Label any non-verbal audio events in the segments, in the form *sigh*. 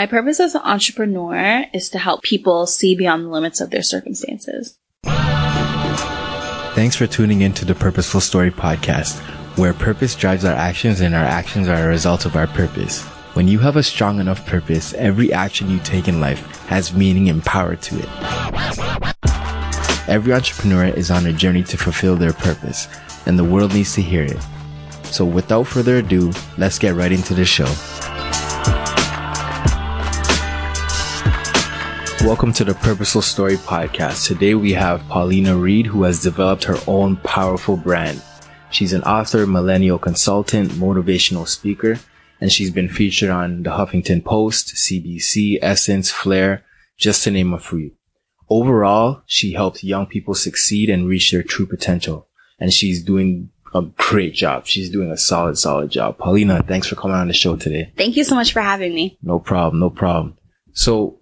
My purpose as an entrepreneur is to help people see beyond the limits of their circumstances. Thanks for tuning in to the Purposeful Story podcast, where purpose drives our actions and our actions are a result of our purpose. When you have a strong enough purpose, every action you take in life has meaning and power to it. Every entrepreneur is on a journey to fulfill their purpose, and the world needs to hear it. So without further ado, let's get right into the show. Welcome to the Purposeful Story podcast. Today we have Pauleanna Reid, who has developed her own powerful brand. She's an author, millennial consultant, motivational speaker, and she's been featured on the Huffington Post, CBC, Essence, Flair, just to name a few. Overall, she helps young people succeed and reach their true potential. And she's doing a great job. She's doing a solid, solid job. Pauleanna, thanks for coming on the show today. Thank you so much for having me. No problem. No problem. So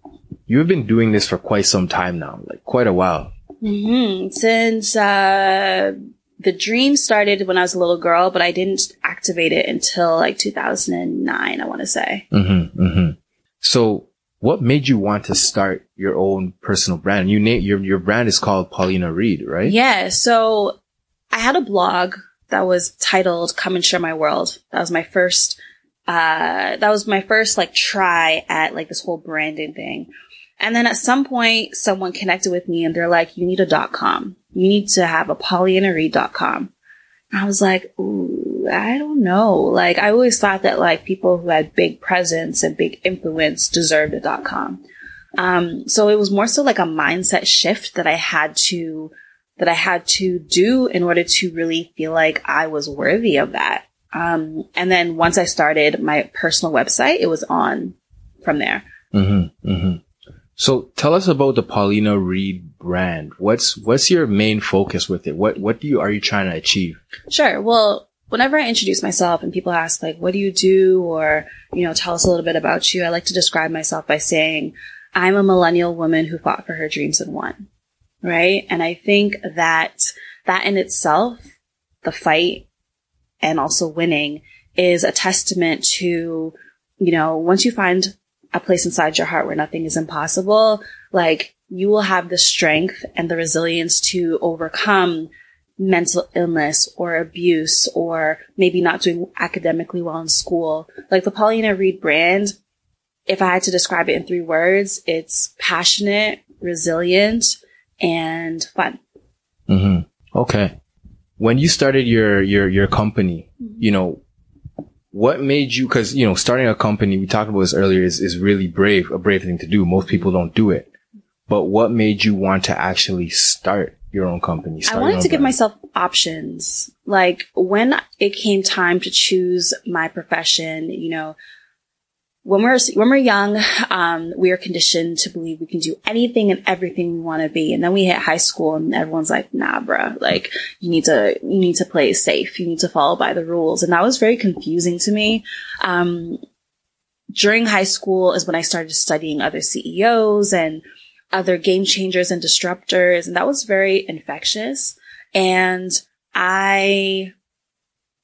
you've been doing this for quite some time now, like quite a while. Mm-hmm. Since uh, the dream started when I was a little girl, but I didn't activate it until like 2009. I want to say. Mm-hmm, mm-hmm. So, what made you want to start your own personal brand? You name your your brand is called Pauleanna Reid, right? Yeah. So, I had a blog that was titled "Come and Share My World." That was my first. Uh, that was my first like try at like this whole branding thing. And then at some point, someone connected with me and they're like, you need a dot com. You need to have a pauleannareid.com. I was like, ooh, I don't know. Like, I always thought that like people who had big presence and big influence deserved a dot com. Um, so it was more so like a mindset shift that I had to, that I had to do in order to really feel like I was worthy of that. Um, and then once I started my personal website, it was on from there. Mm-hmm, mm-hmm. So tell us about the Pauleanna Reid brand. What's what's your main focus with it? What what do you are you trying to achieve? Sure. Well, whenever I introduce myself and people ask like, "What do you do?" or you know, tell us a little bit about you, I like to describe myself by saying, "I'm a millennial woman who fought for her dreams and won." Right? And I think that that in itself, the fight and also winning is a testament to, you know, once you find a place inside your heart where nothing is impossible, like you will have the strength and the resilience to overcome mental illness or abuse or maybe not doing academically well in school. Like the Pauleanna Reid brand, if I had to describe it in three words, it's passionate, resilient, and fun. Mm-hmm. Okay. When you started your, your, your company, mm-hmm. you know, what made you, cause, you know, starting a company, we talked about this earlier, is, is really brave, a brave thing to do. Most people don't do it. But what made you want to actually start your own company? I wanted to give myself options. Like when it came time to choose my profession, you know, when we're when we're young, um, we are conditioned to believe we can do anything and everything we want to be, and then we hit high school, and everyone's like, "Nah, bruh, like you need to you need to play safe, you need to follow by the rules," and that was very confusing to me. Um, during high school is when I started studying other CEOs and other game changers and disruptors, and that was very infectious. And I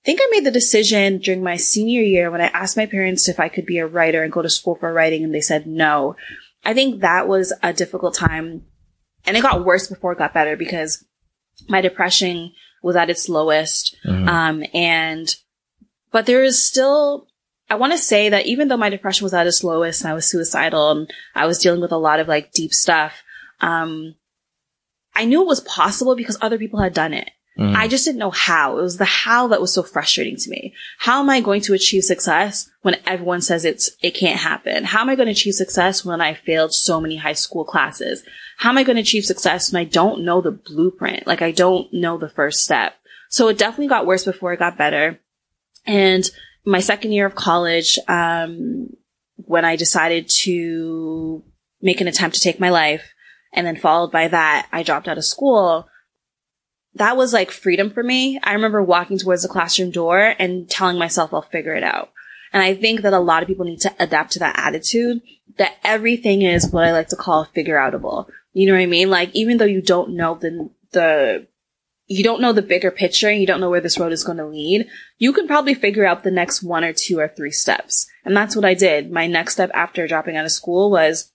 think I made the decision during my senior year when I asked my parents if I could be a writer and go to school for writing and they said no. I think that was a difficult time and it got worse before it got better because my depression was at its lowest. Mm-hmm. Um, and, but there is still, I want to say that even though my depression was at its lowest and I was suicidal and I was dealing with a lot of like deep stuff, um, I knew it was possible because other people had done it. Mm. I just didn't know how. It was the how that was so frustrating to me. How am I going to achieve success when everyone says it's, it can't happen? How am I going to achieve success when I failed so many high school classes? How am I going to achieve success when I don't know the blueprint? Like I don't know the first step. So it definitely got worse before it got better. And my second year of college, um, when I decided to make an attempt to take my life and then followed by that, I dropped out of school that was like freedom for me. I remember walking towards the classroom door and telling myself I'll figure it out. And I think that a lot of people need to adapt to that attitude that everything is what I like to call figure outable. You know what I mean? Like even though you don't know the, the, you don't know the bigger picture and you don't know where this road is going to lead, you can probably figure out the next one or two or three steps. And that's what I did. My next step after dropping out of school was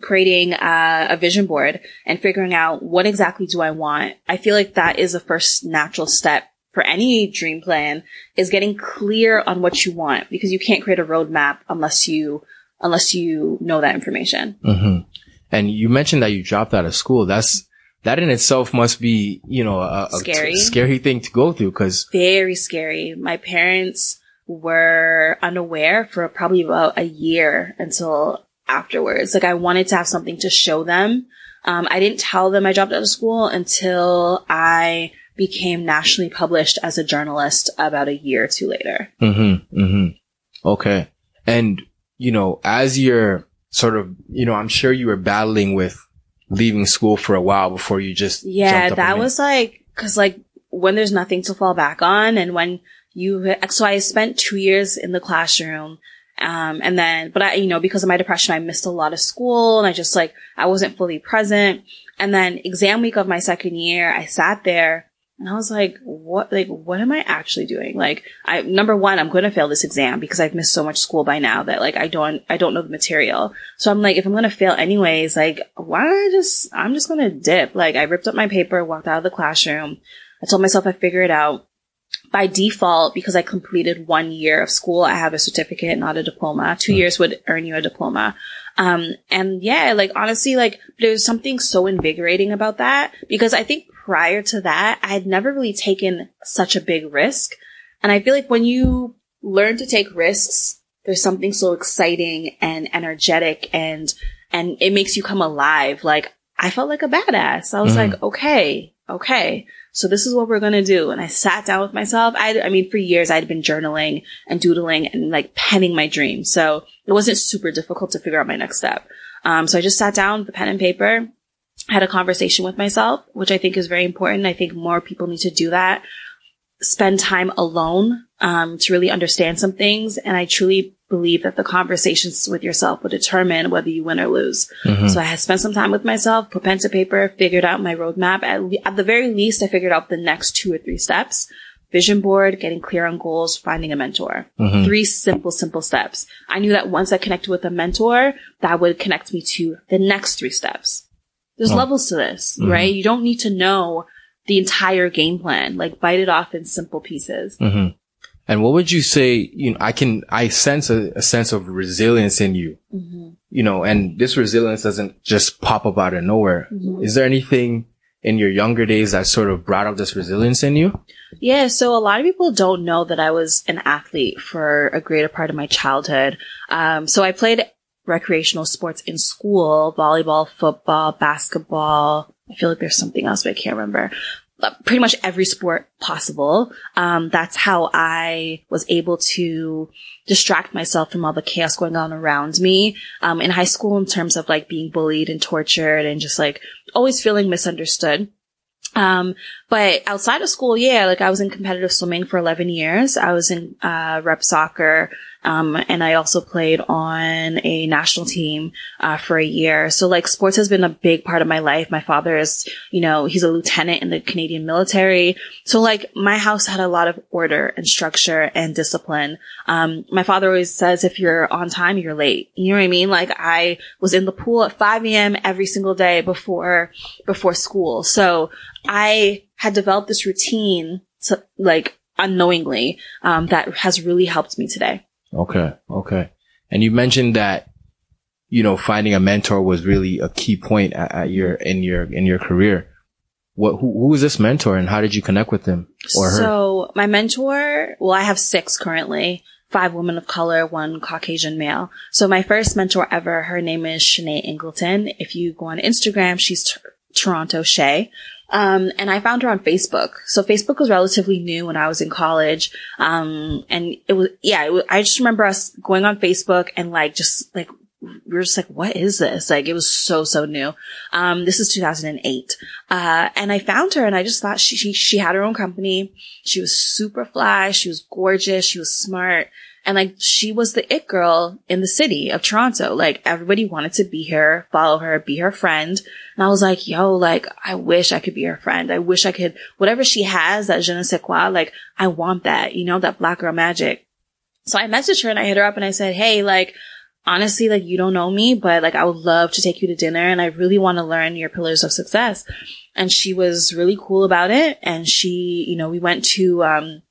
creating uh, a vision board and figuring out what exactly do I want. I feel like that is the first natural step for any dream plan is getting clear on what you want because you can't create a roadmap unless you unless you know that information. Mm-hmm. And you mentioned that you dropped out of school. That's that in itself must be, you know, a, a Scary. t- scary thing to go through because Very scary. My parents were unaware for probably about a year until afterwards. Like I wanted to have something to show them. Um, I didn't tell them I dropped out of school until I became nationally published as a journalist about a year or two later. Mm-hmm. Mm-hmm. Okay. And, you know, as you're sort of, you know, I'm sure you were battling with leaving school for a while before you just Yeah, that was like, cause like when there's nothing to fall back on and when you, so I spent two years in the classroom. Um, and then, but I, you know, because of my depression, I missed a lot of school and I just like, I wasn't fully present. And then exam week of my second year, I sat there and I was like, what, like, what am I actually doing? Like, I, number one, I'm going to fail this exam because I've missed so much school by now that like, I don't, I don't know the material. So I'm like, if I'm going to fail anyways, like, why don't I just, I'm just going to dip. Like, I ripped up my paper, walked out of the classroom. I told myself I'd figure it out. By default, because I completed one year of school, I have a certificate, not a diploma. Two years would earn you a diploma. Um, and yeah, like honestly, like there's something so invigorating about that because I think prior to that, I had never really taken such a big risk. And I feel like when you learn to take risks, there's something so exciting and energetic and, and it makes you come alive. Like I felt like a badass. I was Mhm. like, okay, okay. So this is what we're going to do. And I sat down with myself. I, I mean, for years I'd been journaling and doodling and like penning my dreams. So it wasn't super difficult to figure out my next step. Um, so I just sat down with the pen and paper, had a conversation with myself, which I think is very important. I think more people need to do that. Spend time alone, um, to really understand some things. And I truly believe that the conversations with yourself will determine whether you win or lose. Mhm. So I had spent some time with myself, put pen to paper, figured out my roadmap. At, le- at the very least, I figured out the next two or three steps. Vision board, getting clear on goals, finding a mentor. Mhm. Three simple, simple steps. I knew that once I connected with a mentor, that would connect me to the next three steps. There's Oh. levels to this, Mhm. right? You don't need to know the entire game plan. Like bite it off in simple pieces. hmm And what would you say, you know, I can, I sense a, a sense of resilience in you, hmm you know, and this resilience doesn't just pop up out of nowhere. Mhm. Is there anything in your younger days that sort of brought out this resilience in you? Yeah, so a lot of people don't know that I was an athlete for a greater part of my childhood. Um, so I played recreational sports in school, volleyball, football, basketball. I feel like there's something else, but I can't remember. Pretty much every sport possible. Um, that's how I was able to distract myself from all the chaos going on around me. Um, in high school in terms of like being bullied and tortured and just like always feeling misunderstood. Um, but outside of school, yeah, like I was in competitive swimming for 11 years. I was in, uh, rep soccer. Um, and I also played on a national team, uh, for a year. So like sports has been a big part of my life. My father is, you know, he's a lieutenant in the Canadian military. So like my house had a lot of order and structure and discipline. Um, my father always says, if you're on time, you're late. You know what I mean? Like I was in the pool at 5 a.m. every single day before, before school. So I had developed this routine to like unknowingly, um, that has really helped me today. Okay. Okay. And you mentioned that, you know, finding a mentor was really a key point at, at your, in your, in your career. What, who, who was this mentor and how did you connect with him or her? So my mentor, well, I have six currently, five women of color, one Caucasian male. So my first mentor ever, her name is Shanae Ingleton. If you go on Instagram, she's T- Toronto Shay. Um, and I found her on Facebook. So Facebook was relatively new when I was in college. Um, and it was, yeah, it was, I just remember us going on Facebook and like, just like, we were just like, what is this? Like, it was so, so new. Um, this is 2008. Uh, and I found her and I just thought she, she, she had her own company. She was super fly. She was gorgeous. She was smart. And like, she was the it girl in the city of Toronto. Like, everybody wanted to be her, follow her, be her friend. And I was like, yo, like, I wish I could be her friend. I wish I could, whatever she has, that je ne sais quoi, like, I want that, you know, that black girl magic. So I messaged her and I hit her up and I said, Hey, like, honestly, like, you don't know me, but like, I would love to take you to dinner and I really want to learn your pillars of success. And she was really cool about it. And she, you know, we went to, um,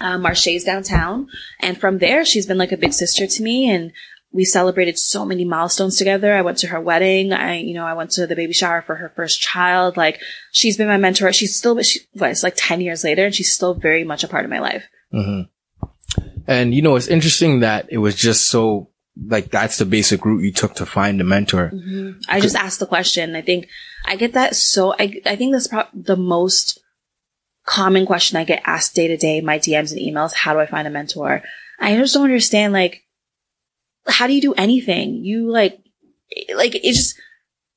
uh, Marche's downtown. And from there, she's been like a big sister to me. And we celebrated so many milestones together. I went to her wedding. I, you know, I went to the baby shower for her first child. Like, she's been my mentor. She's still, she, what, it's like 10 years later and she's still very much a part of my life. Mm-hmm. And, you know, it's interesting that it was just so, like, that's the basic route you took to find a mentor. Mm-hmm. I just asked the question. I think I get that so, I, I think that's pro- the most common question I get asked day to day, my DMs and emails. How do I find a mentor? I just don't understand, like, how do you do anything? You like, like, it just,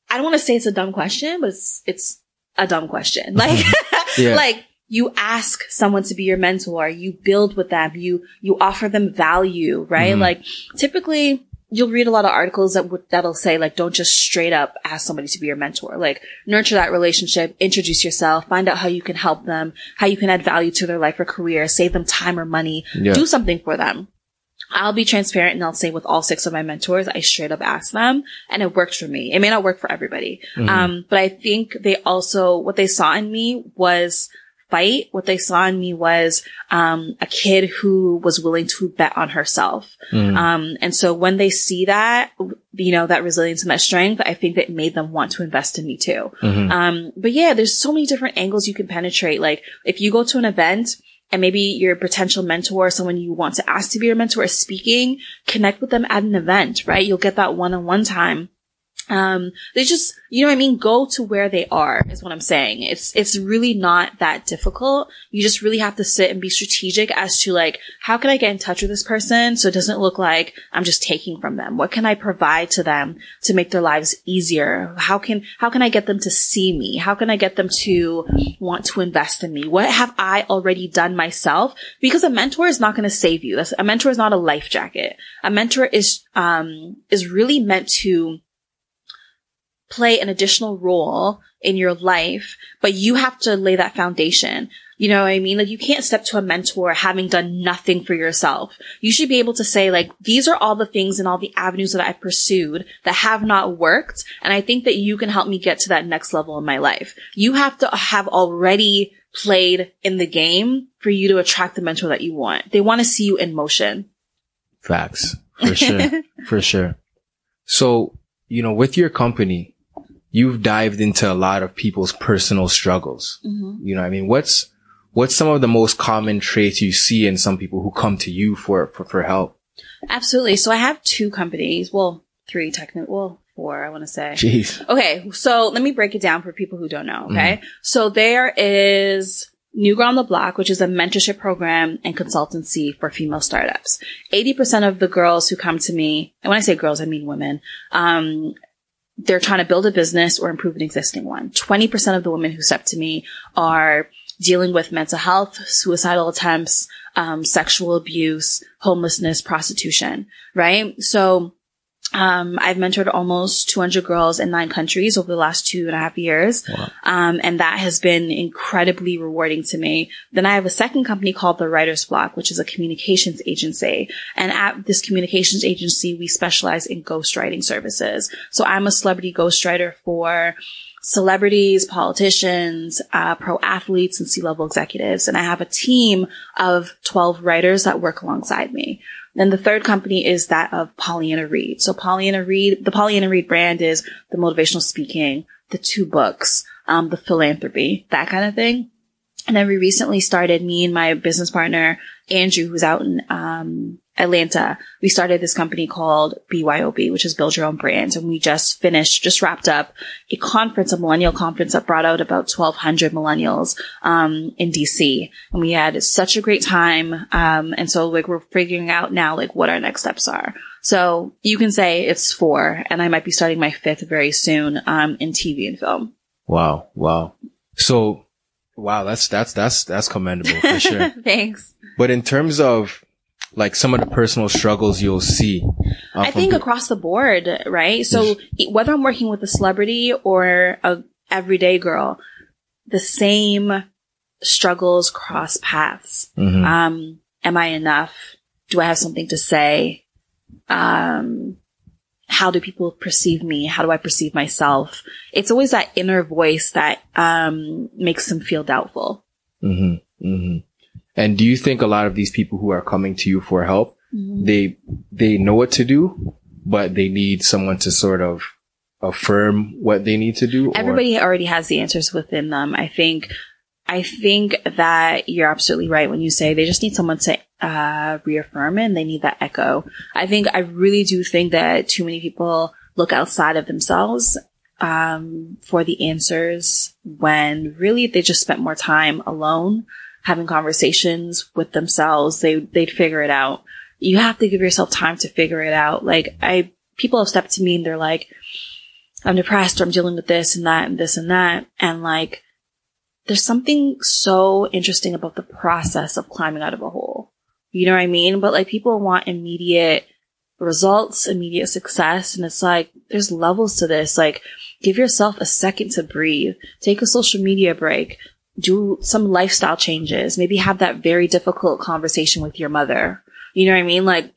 I don't want to say it's a dumb question, but it's, it's a dumb question. Like, *laughs* Yeah. like, you ask someone to be your mentor, you build with them, you, you offer them value, right? Mhm. Like, typically, you'll read a lot of articles that would, that'll say like, don't just straight up ask somebody to be your mentor. Like, nurture that relationship, introduce yourself, find out how you can help them, how you can add value to their life or career, save them time or money, Yeah. do something for them. I'll be transparent and I'll say with all six of my mentors, I straight up asked them and it worked for me. It may not work for everybody. Um, but I think they also, what they saw in me was fight. What they saw in me was, um, a kid who was willing to bet on herself. Um, and so when they see that, you know, that resilience and that strength, I think that made them want to invest in me too. Um, but yeah, there's so many different angles you can penetrate. Like if you go to an event, and maybe your potential mentor, someone you want to ask to be your mentor is speaking, connect with them at an event, right? You'll get that one-on-one time. Um, they just, you know what I mean? Go to where they are is what I'm saying. It's, it's really not that difficult. You just really have to sit and be strategic as to like, how can I get in touch with this person so it doesn't look like I'm just taking from them? What can I provide to them to make their lives easier? How can, how can I get them to see me? How can I get them to want to invest in me? What have I already done myself? Because a mentor is not going to save you. That's, a mentor is not a life jacket. A mentor is, um, is really meant to play an additional role in your life, but you have to lay that foundation. You know what I mean? Like you can't step to a mentor having done nothing for yourself. You should be able to say like, these are all the things and all the avenues that I've pursued that have not worked. And I think that you can help me get to that next level in my life. You have to have already played in the game for you to attract the mentor that you want. They want to see you in motion. Facts. For sure. *laughs* for sure. So, you know, with your company, you've dived into a lot of people's personal struggles. You know what I mean? What's, what's some of the most common traits you see in some people who come to you for, for, for help? Absolutely. So I have two companies. Well, three technically. Well, four, I want to say. Jeez. Okay, so let me break it down for people who don't know. Okay, so there is New Girl on the Block, which is a mentorship program and consultancy for female startups. Eighty percent of the girls who come to me, and when I say girls, I mean women. Um, they're trying to build a business or improve an existing one. Twenty percent of the women who step to me are dealing with mental health, suicidal attempts, um, sexual abuse, homelessness, prostitution. Right, so. Um, I've mentored almost 200 girls in nine countries over the last two and a half years. Um, and that has been incredibly rewarding to me. Then I have a second company called The Writer's Block, which is a communications agency. And at this communications agency, we specialize in ghostwriting services. So I'm a celebrity ghostwriter for celebrities, politicians, uh, pro athletes, and C-level executives. And I have a team of 12 writers that work alongside me. Then the third company is that of Pauleanna Reid. So Pauleanna Reid, the Pauleanna Reid brand is the motivational speaking, the two books, um, the philanthropy, that kind of thing. And then we recently started, me and my business partner, Andrew, who's out in um, Atlanta, we started this company called BYOB, which is Build Your Own Brand. And we just finished, just wrapped up a conference, a millennial conference that brought out about 1,200 millennials um, in DC. And we had such a great time. Um, and so, like, we're figuring out now, like, what our next steps are. So you can say it's four, and I might be starting my fifth very soon um, in TV and film. Wow. Wow. So, wow, that's, that's, that's, that's commendable for sure. *laughs* Thanks. But in terms of, like some of the personal struggles you'll see? uh, I think pe- across the board, right? So whether I'm working with a celebrity or a everyday girl, the same struggles cross paths. Mhm. Um, am I enough? Do I have something to say? Um, how do people perceive me? How do I perceive myself? It's always that inner voice that, um, makes them feel doubtful. hmm hmm And do you think a lot of these people who are coming to you for help, they they know what to do, but they need someone to sort of affirm what they need to do? or- Everybody already has the answers within them. I think, I think that you're absolutely right when you say they just need someone to uh, reaffirm it and they need that echo. I think I really do think that too many people look outside of themselves um, for the answers when really they just spent more time alone having conversations with themselves, they they'd figure it out. You have to give yourself time to figure it out. Like I, people have stepped to me and they're like, I'm depressed or I'm dealing with this and that and this and that. And like, there's something so interesting about the process of climbing out of a hole. You know what I mean? But like people want immediate results, immediate success. And it's like, there's levels to this. Like, give yourself a second to breathe. Take a social media break. Do some lifestyle changes. Maybe have that very difficult conversation with your mother. You know what I mean? Like,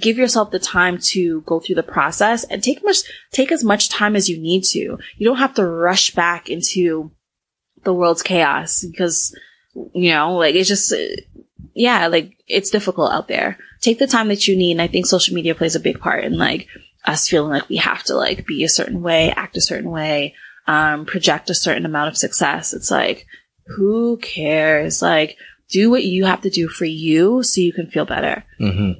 give yourself the time to go through the process and take much, take as much time as you need to. You don't have to rush back into the world's chaos because, you know, like it's just, yeah, like it's difficult out there. Take the time that you need. And I think social media plays a big part in like us feeling like we have to like be a certain way, act a certain way, um, project a certain amount of success. It's like, who cares? Like, do what you have to do for you so you can feel better. hmm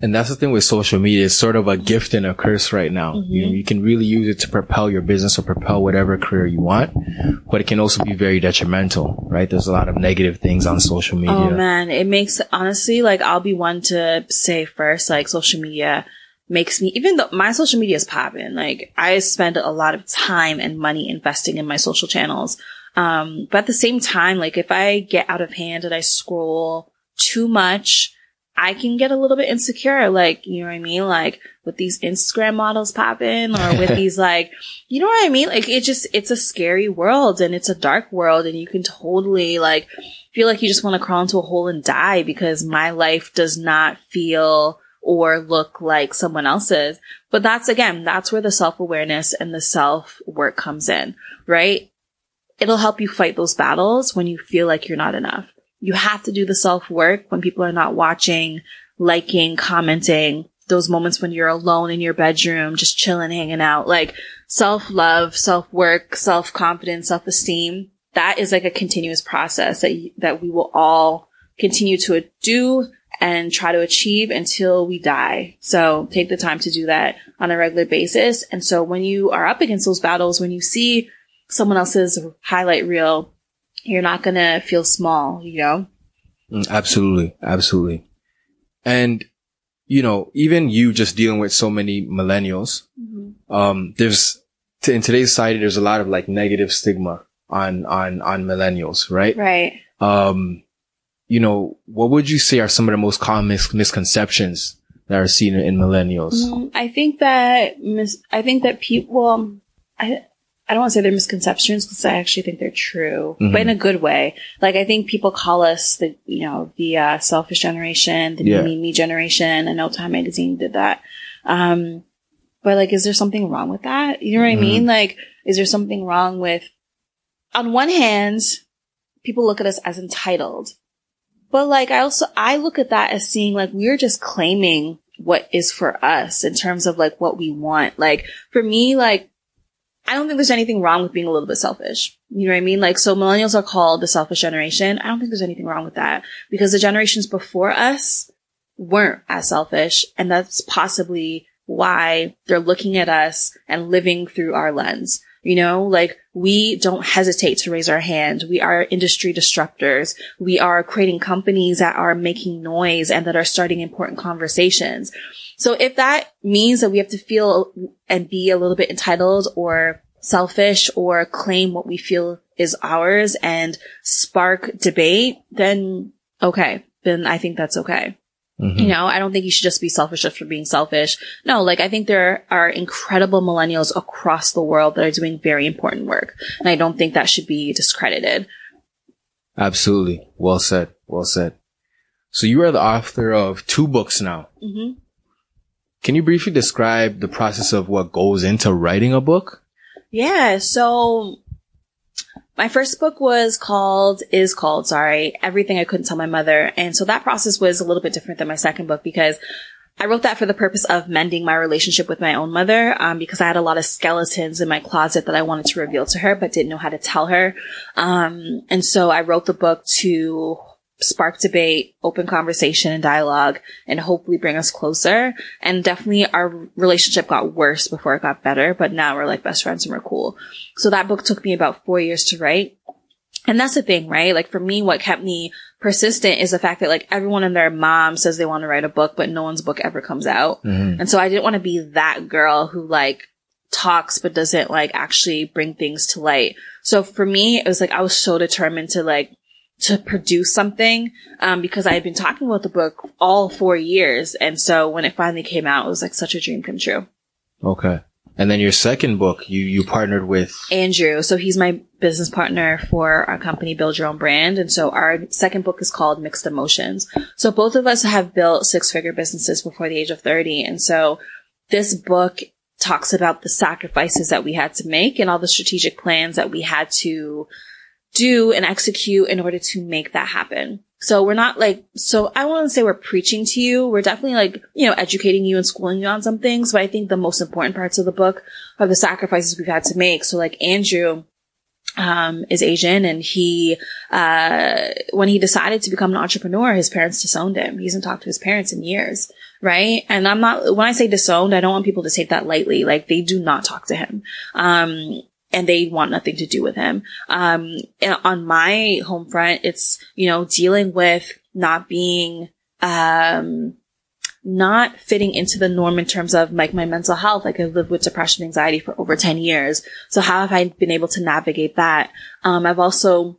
And that's the thing with social media. It's sort of a gift and a curse right now. You, Mm-hmm. you can really use it to propel your business or propel whatever career you want, but it can also be very detrimental, right? There's a lot of negative things on social media. Oh man, it makes honestly like I'll be one to say first like social media makes me even though my social media is popping like I spend a lot of time and money investing in my social channels. Um, but at the same time, like if I get out of hand and I scroll too much, I can get a little bit insecure. Like, you know what I mean? Like with these Instagram models popping or with *laughs* these like, you know what I mean? Like it just, it's a scary world and it's a dark world and you can totally like feel like you just want to crawl into a hole and die because my life does not feel or look like someone else's. But that's again, that's where the self awareness and the self work comes in, right? It'll help you fight those battles when you feel like you're not enough. You have to do the self work when people are not watching, liking, commenting, those moments when you're alone in your bedroom, just chilling, hanging out, like self love, self work, self confidence, self esteem. That is like a continuous process that, that we will all continue to do and try to achieve until we die. So take the time to do that on a regular basis. And so when you are up against those battles, when you see someone else's highlight reel, you're not going to feel small, you know? Mm, Absolutely. Absolutely. And, you know, even you just dealing with so many millennials, um, there's, t- in today's society, there's a lot of like negative stigma on, on, on millennials, right? Right. Um, you know, what would you say are some of the most common mis- misconceptions that are seen in millennials? Mm, I think that mis- I think that people, I, I don't want to say they're misconceptions because I actually think they're true, Mhm. but in a good way. Like I think people call us the, you know, the uh, selfish generation, the Yeah. me, me, generation. I know Time Magazine did that. Um, but like, is there something wrong with that? You know what I Mhm. mean? Like, is there something wrong with, on one hand, people look at us as entitled. But like, I also, I look at that as seeing like, we're just claiming what is for us in terms of like what we want. Like, for me, like, I don't think there's anything wrong with being a little bit selfish. You know what I mean? Like, so millennials are called the selfish generation. I don't think there's anything wrong with that because the generations before us weren't as selfish. And that's possibly why they're looking at us and living through our lens. You know, like we don't hesitate to raise our hand. We are industry disruptors. We are creating companies that are making noise and that are starting important conversations. So if that means that we have to feel and be a little bit entitled or selfish or claim what we feel is ours and spark debate, then okay, then I think that's okay. Mhm. You know, I don't think you should just be selfish just for being selfish. No, like I think there are incredible millennials across the world that are doing very important work. And I don't think that should be discredited. Absolutely. Well said. Well said. So you are the author of two books now. hmm Can you briefly describe the process of what goes into writing a book? Yeah. So my first book was called, is called, sorry, Everything I Couldn't Tell My Mother. And so that process was a little bit different than my second book because I wrote that for the purpose of mending my relationship with my own mother, um, because I had a lot of skeletons in my closet that I wanted to reveal to her, but didn't know how to tell her. Um, and so I wrote the book to spark debate, open conversation and dialogue, and hopefully bring us closer. And definitely our relationship got worse before it got better, but now we're like best friends and we're cool. So that book took me about four years to write. And that's the thing, right? Like for me, what kept me persistent is the fact that like everyone and their mom says they want to write a book, but no one's book ever comes out. Mhm. And so I didn't want to be that girl who like talks but doesn't like actually bring things to light. So for me, it was like I was so determined to like to produce something um, because I had been talking about the book all four years, and so when it finally came out, it was like such a dream come true. Okay. And then your second book, you, you partnered with, Andrew, so he's my business partner for our company, Build Your Own Brand, and so our second book is called Mixed Emotions. So both of us have built six-figure businesses before the age of thirty, and so this book talks about the sacrifices that we had to make and all the strategic plans that we had to do and execute in order to make that happen. So we're not like, so I want to say we're preaching to you. We're definitely like, you know, educating you and schooling you on some things. But I think the most important parts of the book are the sacrifices we've had to make. So like Andrew, um, is Asian and he, uh, when he decided to become an entrepreneur, his parents disowned him. He hasn't talked to his parents in years. Right. And I'm not, when I say disowned, I don't want people to take that lightly. Like they do not talk to him. Um, and they want nothing to do with him. Um, on my home front, it's, you know, dealing with not being, um, not fitting into the norm in terms of like my mental health. Like I've lived with depression, anxiety for over 10 years. So how have I been able to navigate that? Um, I've also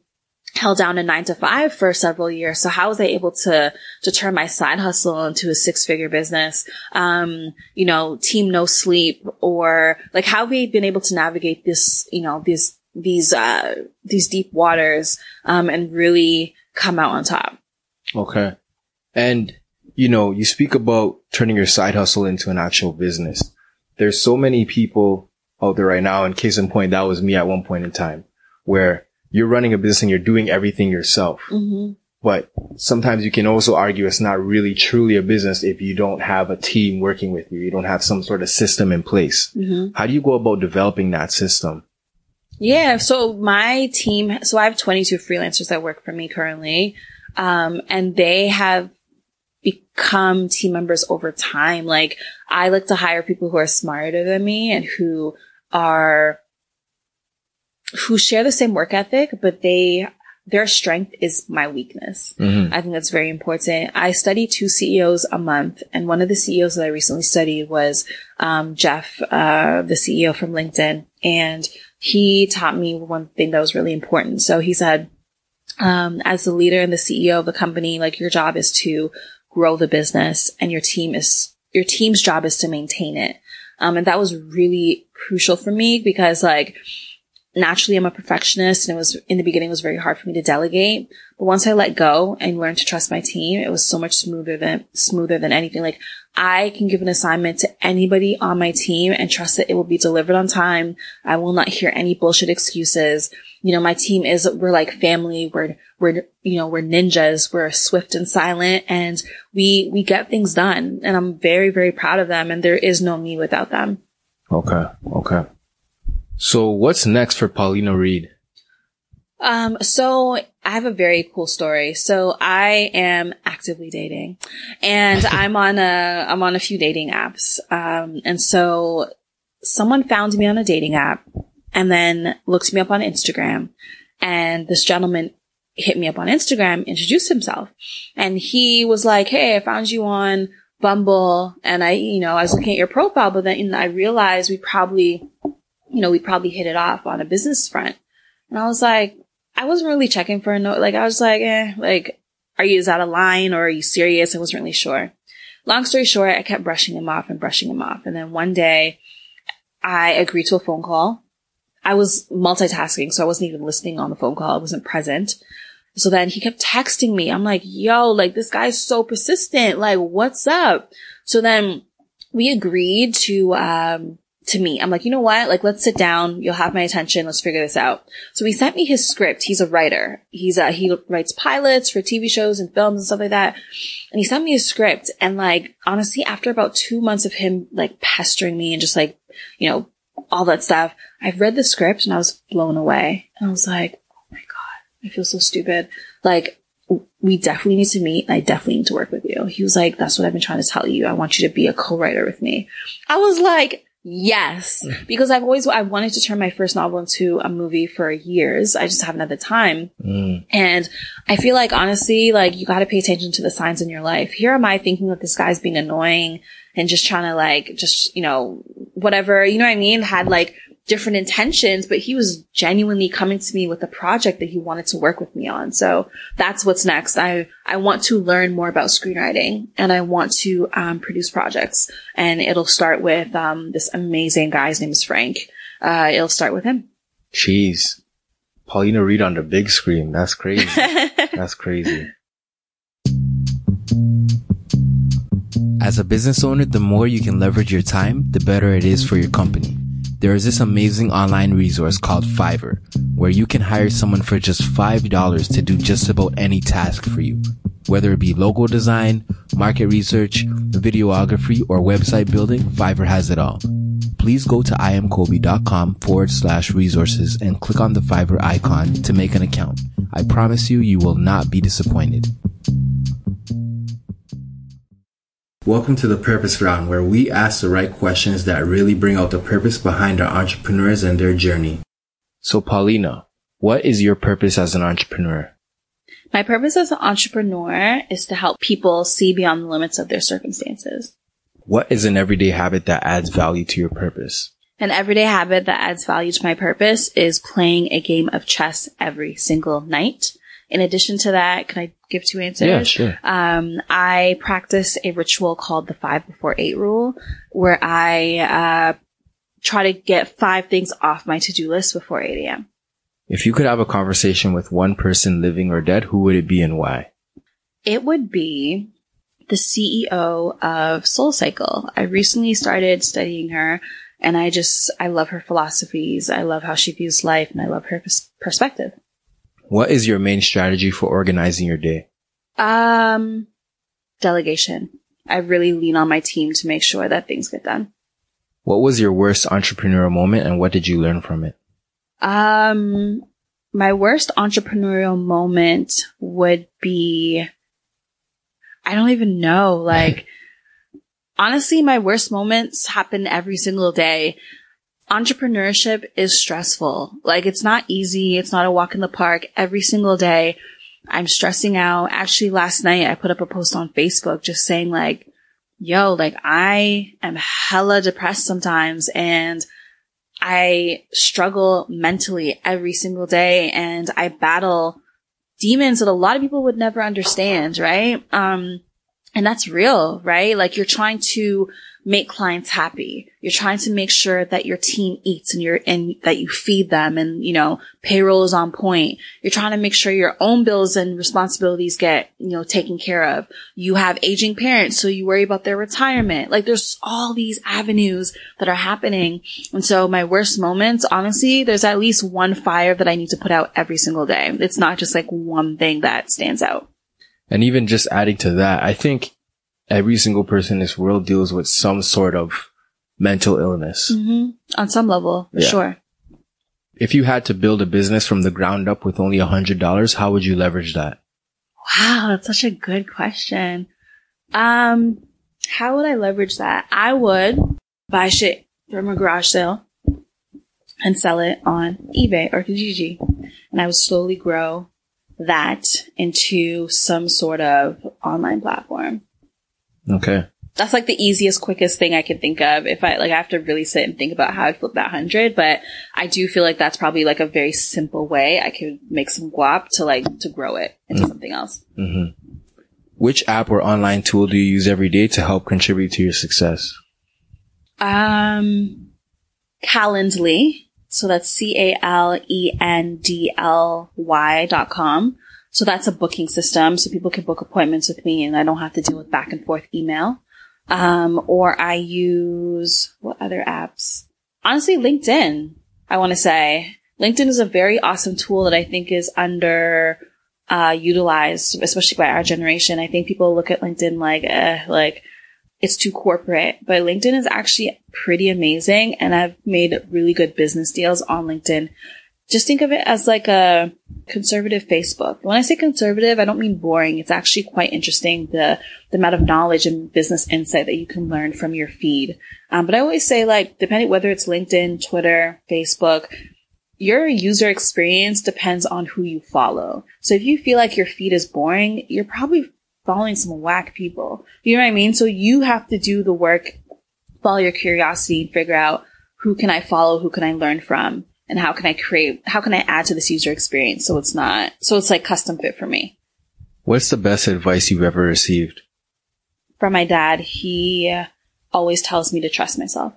held down a nine to five for several years. So how was I able to, to turn my side hustle into a six figure business? Um, you know, team no sleep or like how have we been able to navigate this, you know, these, these, uh, these deep waters, um, and really come out on top? okay. And, you know, you speak about turning your side hustle into an actual business. There's so many people out there right now. And case in point, that was me at one point in time where you're running a business and you're doing everything yourself. Mm-hmm. But sometimes you can also argue it's not really truly a business if you don't have a team working with you. You don't have some sort of system in place. Mm-hmm. How do you go about developing that system? Yeah. So my team, so I have 22 freelancers that work for me currently. Um, and they have become team members over time. Like I like to hire people who are smarter than me and who are, who share the same work ethic, but they, their strength is my weakness. Mm-hmm. I think that's very important. I study two CEOs a month, and one of the CEOs that I recently studied was um, Jeff, uh, the CEO from LinkedIn, and he taught me one thing that was really important. So he said, um, as the leader and the CEO of the company, like your job is to grow the business, and your team is your team's job is to maintain it. Um, and that was really crucial for me because like naturally I'm a perfectionist and it was in the beginning it was very hard for me to delegate. But once I let go and learned to trust my team, it was so much smoother than smoother than anything. Like I can give an assignment to anybody on my team and trust that it will be delivered on time. I will not hear any bullshit excuses. You know, my team is we're like family. We're we're you know, we're ninjas. We're swift and silent and we we get things done. And I'm very, very proud of them and there is no me without them. Okay. Okay. So what's next for Pauleanna Reid? Um, so I have a very cool story. So I am actively dating and *laughs* I'm on a, I'm on a few dating apps. Um, and so someone found me on a dating app and then looked me up on Instagram and this gentleman hit me up on Instagram, introduced himself and he was like, Hey, I found you on Bumble and I, you know, I was looking at your profile, but then I realized we probably, you know, we probably hit it off on a business front. And I was like, I wasn't really checking for a note. Like, I was like, eh, like, are you, is that a line or are you serious? I wasn't really sure. Long story short, I kept brushing him off and brushing him off. And then one day I agreed to a phone call. I was multitasking, so I wasn't even listening on the phone call. I wasn't present. So then he kept texting me. I'm like, yo, like this guy's so persistent. Like, what's up? So then we agreed to, um, to me. I'm like, you know what? Like, let's sit down. You'll have my attention. Let's figure this out. So he sent me his script. He's a writer. He's a, he writes pilots for TV shows and films and stuff like that. And he sent me his script. And like, honestly, after about two months of him like pestering me and just like, you know, all that stuff, I've read the script and I was blown away. And I was like, oh my God, I feel so stupid. Like, we definitely need to meet. I definitely need to work with you. He was like, that's what I've been trying to tell you. I want you to be a co-writer with me. I was like, Yes, because I've always I wanted to turn my first novel into a movie for years. I just haven't had the time. Mm. And I feel like honestly, like you got to pay attention to the signs in your life. Here am I thinking that this guy's being annoying and just trying to like just, you know, whatever, you know what I mean? Had like different intentions, but he was genuinely coming to me with a project that he wanted to work with me on. So that's what's next. I, I want to learn more about screenwriting and I want to, um, produce projects and it'll start with, um, this amazing guy. His name is Frank. Uh, it'll start with him. Jeez. Pauleanna Reid on the big screen. That's crazy. *laughs* that's crazy. As a business owner, the more you can leverage your time, the better it is for your company there is this amazing online resource called Fiverr, where you can hire someone for just $5 to do just about any task for you. Whether it be logo design, market research, videography, or website building, Fiverr has it all. Please go to iamkobe.com forward slash resources and click on the Fiverr icon to make an account. I promise you, you will not be disappointed. Welcome to the Purpose Round, where we ask the right questions that really bring out the purpose behind our entrepreneurs and their journey. So, Pauleanna, what is your purpose as an entrepreneur? My purpose as an entrepreneur is to help people see beyond the limits of their circumstances. What is an everyday habit that adds value to your purpose? An everyday habit that adds value to my purpose is playing a game of chess every single night. In addition to that, can I give two answers? Yeah, sure. Um, I practice a ritual called the five before eight rule, where I uh, try to get five things off my to do list before 8 a.m. If you could have a conversation with one person living or dead, who would it be and why? It would be the CEO of SoulCycle. I recently started studying her and I just, I love her philosophies. I love how she views life and I love her pers- perspective. What is your main strategy for organizing your day? Um, delegation. I really lean on my team to make sure that things get done. What was your worst entrepreneurial moment and what did you learn from it? Um, my worst entrepreneurial moment would be, I don't even know, like, *laughs* honestly, my worst moments happen every single day entrepreneurship is stressful. Like it's not easy. It's not a walk in the park every single day. I'm stressing out. Actually, last night I put up a post on Facebook just saying like, yo, like I am hella depressed sometimes and I struggle mentally every single day and I battle demons that a lot of people would never understand, right? Um, and that's real, right? Like you're trying to make clients happy. You're trying to make sure that your team eats and you're, and that you feed them and, you know, payroll is on point. You're trying to make sure your own bills and responsibilities get, you know, taken care of. You have aging parents, so you worry about their retirement. Like there's all these avenues that are happening. And so my worst moments, honestly, there's at least one fire that I need to put out every single day. It's not just like one thing that stands out. And even just adding to that, I think every single person in this world deals with some sort of mental illness. Mm-hmm. On some level, yeah. sure. If you had to build a business from the ground up with only a hundred dollars, how would you leverage that? Wow, that's such a good question. Um, how would I leverage that? I would buy shit from a garage sale and sell it on eBay or Kijiji. And I would slowly grow that into some sort of online platform. Okay. That's like the easiest, quickest thing I can think of. If I like, I have to really sit and think about how I flip that hundred, but I do feel like that's probably like a very simple way I could make some guap to like to grow it into mm-hmm. something else. Mm-hmm. Which app or online tool do you use every day to help contribute to your success? Um, Calendly. So that's C-A-L-E-N-D-L-Y dot com. So that's a booking system. So people can book appointments with me and I don't have to deal with back and forth email. Um, or I use what other apps? Honestly, LinkedIn, I want to say. LinkedIn is a very awesome tool that I think is under uh, utilized, especially by our generation. I think people look at LinkedIn like, eh, like it's too corporate, but LinkedIn is actually pretty amazing. And I've made really good business deals on LinkedIn. Just think of it as like a conservative Facebook. When I say conservative, I don't mean boring. It's actually quite interesting the the amount of knowledge and business insight that you can learn from your feed. Um, but I always say like, depending whether it's LinkedIn, Twitter, Facebook, your user experience depends on who you follow. So if you feel like your feed is boring, you're probably following some whack people. You know what I mean? So you have to do the work, follow your curiosity and figure out who can I follow? Who can I learn from? And how can I create, how can I add to this user experience so it's not, so it's like custom fit for me? What's the best advice you've ever received? From my dad, he always tells me to trust myself.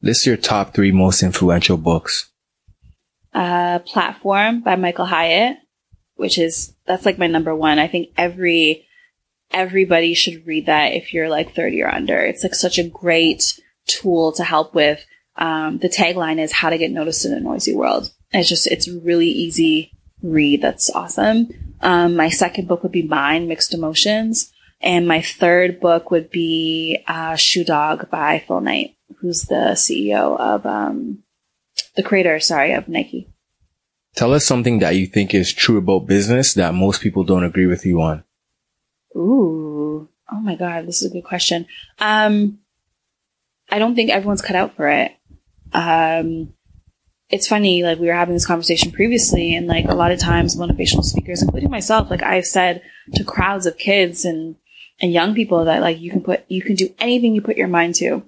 List your top three most influential books uh, platform by Michael Hyatt, which is, that's like my number one. I think every, everybody should read that if you're like 30 or under. It's like such a great tool to help with, um, the tagline is how to get noticed in a noisy world. It's just, it's really easy read. That's awesome. Um, my second book would be mine, Mixed Emotions. And my third book would be, uh, Shoe Dog by Phil Knight, who's the CEO of, um, the creator, sorry, of Nike. Tell us something that you think is true about business that most people don't agree with you on. Ooh. Oh my God. This is a good question. Um, I don't think everyone's cut out for it. Um, it's funny, like we were having this conversation previously and like a lot of times motivational speakers, including myself, like I've said to crowds of kids and, and young people that like you can put, you can do anything you put your mind to.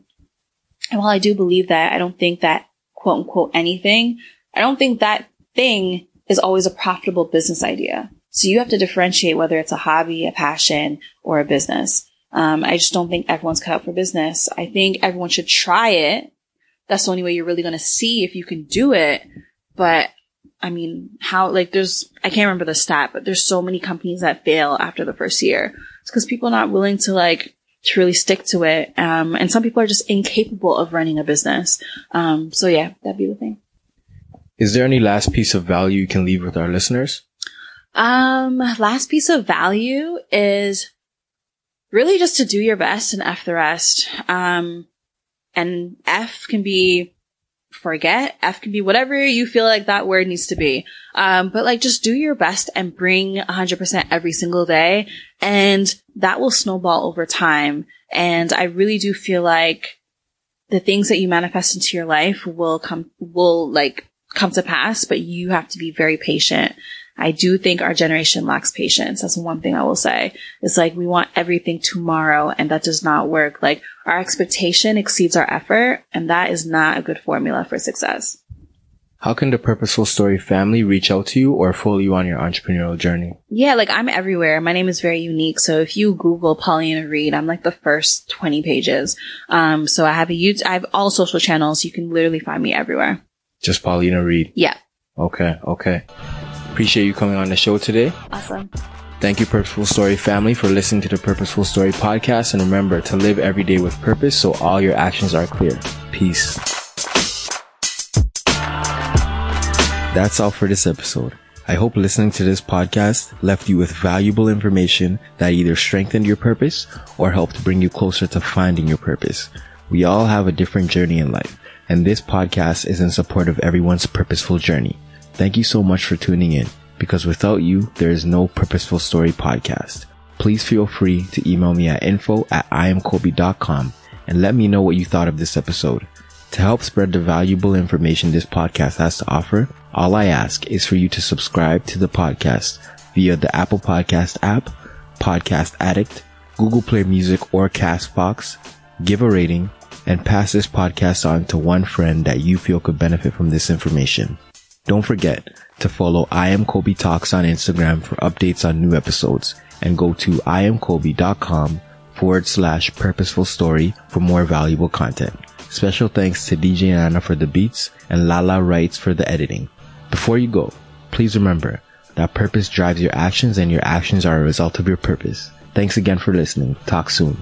And while I do believe that, I don't think that quote unquote anything, I don't think that thing is always a profitable business idea. So you have to differentiate whether it's a hobby, a passion, or a business. Um, I just don't think everyone's cut out for business. I think everyone should try it. That's the only way you're really going to see if you can do it. But I mean, how, like, there's, I can't remember the stat, but there's so many companies that fail after the first year. It's because people are not willing to like to really stick to it. Um, and some people are just incapable of running a business. Um, so yeah, that'd be the thing. Is there any last piece of value you can leave with our listeners? Um, last piece of value is really just to do your best and F the rest. Um, and F can be forget. F can be whatever you feel like that word needs to be. Um, but like just do your best and bring 100% every single day. And that will snowball over time. And I really do feel like the things that you manifest into your life will come, will like come to pass, but you have to be very patient I do think our generation lacks patience. That's one thing I will say. It's like we want everything tomorrow and that does not work. Like our expectation exceeds our effort and that is not a good formula for success. How can the Purposeful Story family reach out to you or follow you on your entrepreneurial journey? Yeah, like I'm everywhere. My name is very unique. So if you Google Pauleanna Reid, I'm like the first 20 pages. Um, so I have a YouTube, I have all social channels. You can literally find me everywhere. Just Pauleanna Reid. Yeah. Okay. Okay. Appreciate you coming on the show today. Awesome. Thank you, Purposeful Story family, for listening to the Purposeful Story podcast. And remember to live every day with purpose so all your actions are clear. Peace. That's all for this episode. I hope listening to this podcast left you with valuable information that either strengthened your purpose or helped bring you closer to finding your purpose. We all have a different journey in life, and this podcast is in support of everyone's purposeful journey. Thank you so much for tuning in because without you, there is no Purposeful Story podcast. Please feel free to email me at info at iamkobe.com and let me know what you thought of this episode. To help spread the valuable information this podcast has to offer, all I ask is for you to subscribe to the podcast via the Apple Podcast app, Podcast Addict, Google Play Music or Castbox, give a rating, and pass this podcast on to one friend that you feel could benefit from this information. Don't forget, to follow I Am Kobe Talks on Instagram for updates on new episodes and go to iamkobe.com forward slash purposeful story for more valuable content. Special thanks to DJ Anna for the beats and Lala Writes for the editing. Before you go, please remember that purpose drives your actions and your actions are a result of your purpose. Thanks again for listening. Talk soon.